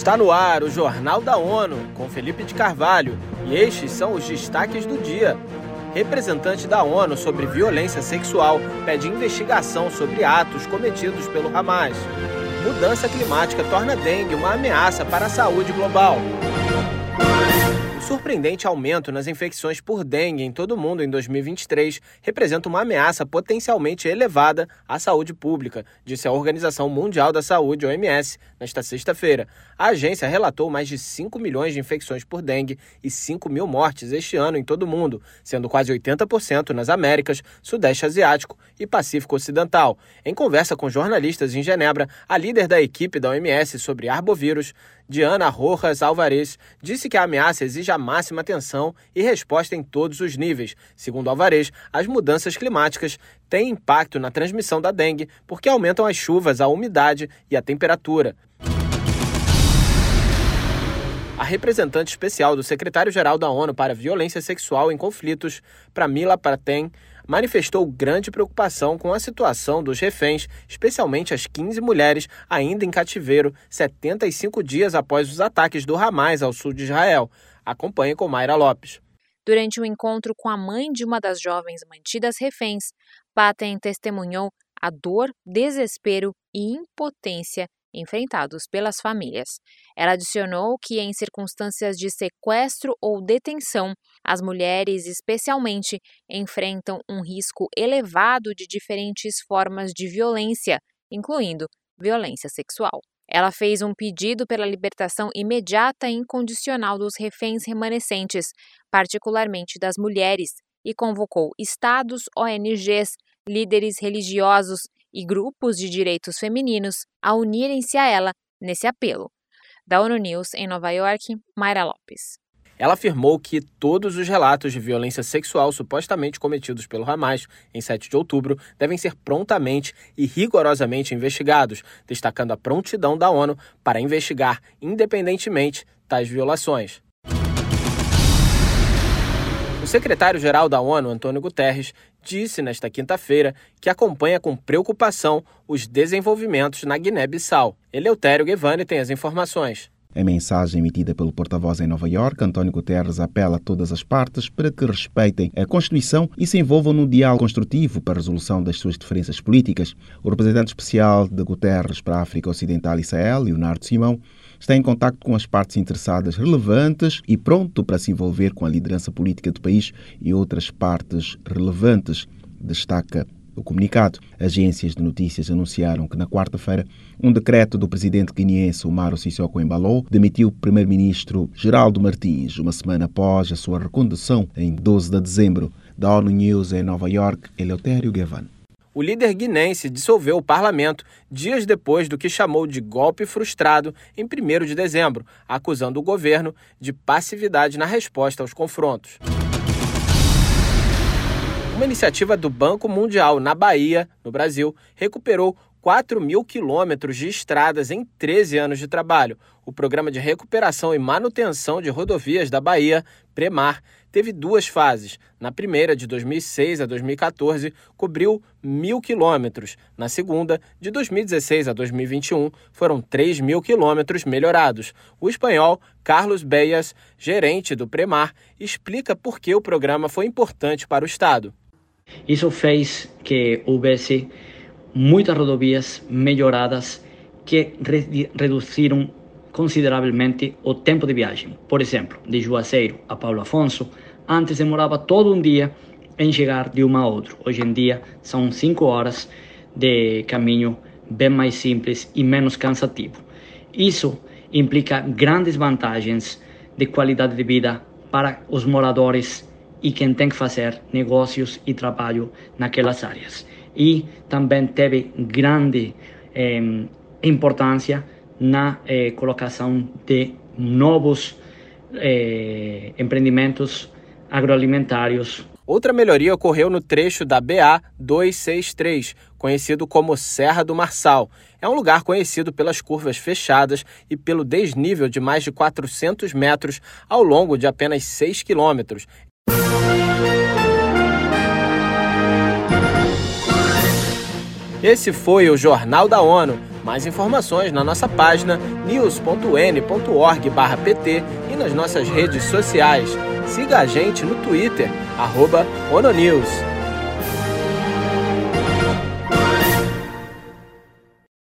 Está no ar o Jornal da ONU, com Felipe de Carvalho, e estes são os destaques do dia. Representante da ONU sobre violência sexual pede investigação sobre atos cometidos pelo Hamas. Mudança climática torna dengue uma ameaça para a saúde global surpreendente aumento nas infecções por dengue em todo o mundo em 2023 representa uma ameaça potencialmente elevada à saúde pública, disse a Organização Mundial da Saúde, OMS, nesta sexta-feira. A agência relatou mais de 5 milhões de infecções por dengue e 5 mil mortes este ano em todo o mundo, sendo quase 80% nas Américas, Sudeste Asiático e Pacífico Ocidental. Em conversa com jornalistas em Genebra, a líder da equipe da OMS sobre arbovírus, Diana Rojas Alvarez, disse que a ameaça exige a máxima atenção e resposta em todos os níveis. Segundo Alvarez, as mudanças climáticas têm impacto na transmissão da dengue porque aumentam as chuvas, a umidade e a temperatura. A representante especial do secretário-geral da ONU para Violência Sexual em Conflitos, Pramila Patten, manifestou grande preocupação com a situação dos reféns, especialmente as 15 mulheres ainda em cativeiro 75 dias após os ataques do Hamas ao sul de Israel. Acompanhe com Mayra Lopes. Durante o um encontro com a mãe de uma das jovens mantidas reféns, Patten testemunhou a dor, desespero e impotência enfrentados pelas famílias. Ela adicionou que, em circunstâncias de sequestro ou detenção, as mulheres, especialmente, enfrentam um risco elevado de diferentes formas de violência, incluindo violência sexual. Ela fez um pedido pela libertação imediata e incondicional dos reféns remanescentes, particularmente das mulheres, e convocou estados, ONGs, líderes religiosos e grupos de direitos femininos a unirem-se a ela nesse apelo. Da ONU News em Nova York, Mayra Lopes. Ela afirmou que todos os relatos de violência sexual supostamente cometidos pelo Hamas em 7 de outubro devem ser prontamente e rigorosamente investigados, destacando a prontidão da ONU para investigar independentemente tais violações secretário-geral da ONU, Antônio Guterres, disse nesta quinta-feira que acompanha com preocupação os desenvolvimentos na Guiné-Bissau. Eleutério Guevani tem as informações. Em mensagem emitida pelo porta-voz em Nova York, António Guterres apela a todas as partes para que respeitem a Constituição e se envolvam no diálogo construtivo para a resolução das suas diferenças políticas. O representante especial de Guterres para a África Ocidental e Sahel, Leonardo Simão, está em contato com as partes interessadas relevantes e pronto para se envolver com a liderança política do país e outras partes relevantes, destaca o comunicado. Agências de notícias anunciaram que na quarta-feira um decreto do presidente guineense Omar Sissoko Embalou demitiu o primeiro-ministro Geraldo Martins, uma semana após a sua recondução em 12 de dezembro. Da ONU News em Nova York, Eleutério Gavan o líder guinense dissolveu o parlamento dias depois do que chamou de golpe frustrado em 1 de dezembro, acusando o governo de passividade na resposta aos confrontos. Uma iniciativa do Banco Mundial na Bahia, no Brasil, recuperou 4 mil quilômetros de estradas em 13 anos de trabalho. O Programa de Recuperação e Manutenção de Rodovias da Bahia, PREMAR, teve duas fases. Na primeira, de 2006 a 2014, cobriu mil quilômetros. Na segunda, de 2016 a 2021, foram 3 mil quilômetros melhorados. O espanhol Carlos Beias, gerente do Premar, explica por que o programa foi importante para o Estado. Isso fez que houvesse muitas rodovias melhoradas que reduziram consideravelmente o tempo de viagem. Por exemplo, de Juazeiro a Paulo Afonso, antes demorava todo um dia em chegar de uma a outra. Hoje em dia são cinco horas de caminho bem mais simples e menos cansativo. Isso implica grandes vantagens de qualidade de vida para os moradores e quem tem que fazer negócios e trabalho naquelas áreas. E também teve grande eh, importância na eh, colocação de novos eh, empreendimentos agroalimentários. Outra melhoria ocorreu no trecho da BA 263, conhecido como Serra do Marçal. É um lugar conhecido pelas curvas fechadas e pelo desnível de mais de 400 metros ao longo de apenas 6 quilômetros. Esse foi o Jornal da ONU Mais informações na nossa página news.n.org/pt e nas nossas redes sociais. Siga a gente no Twitter, ONONews.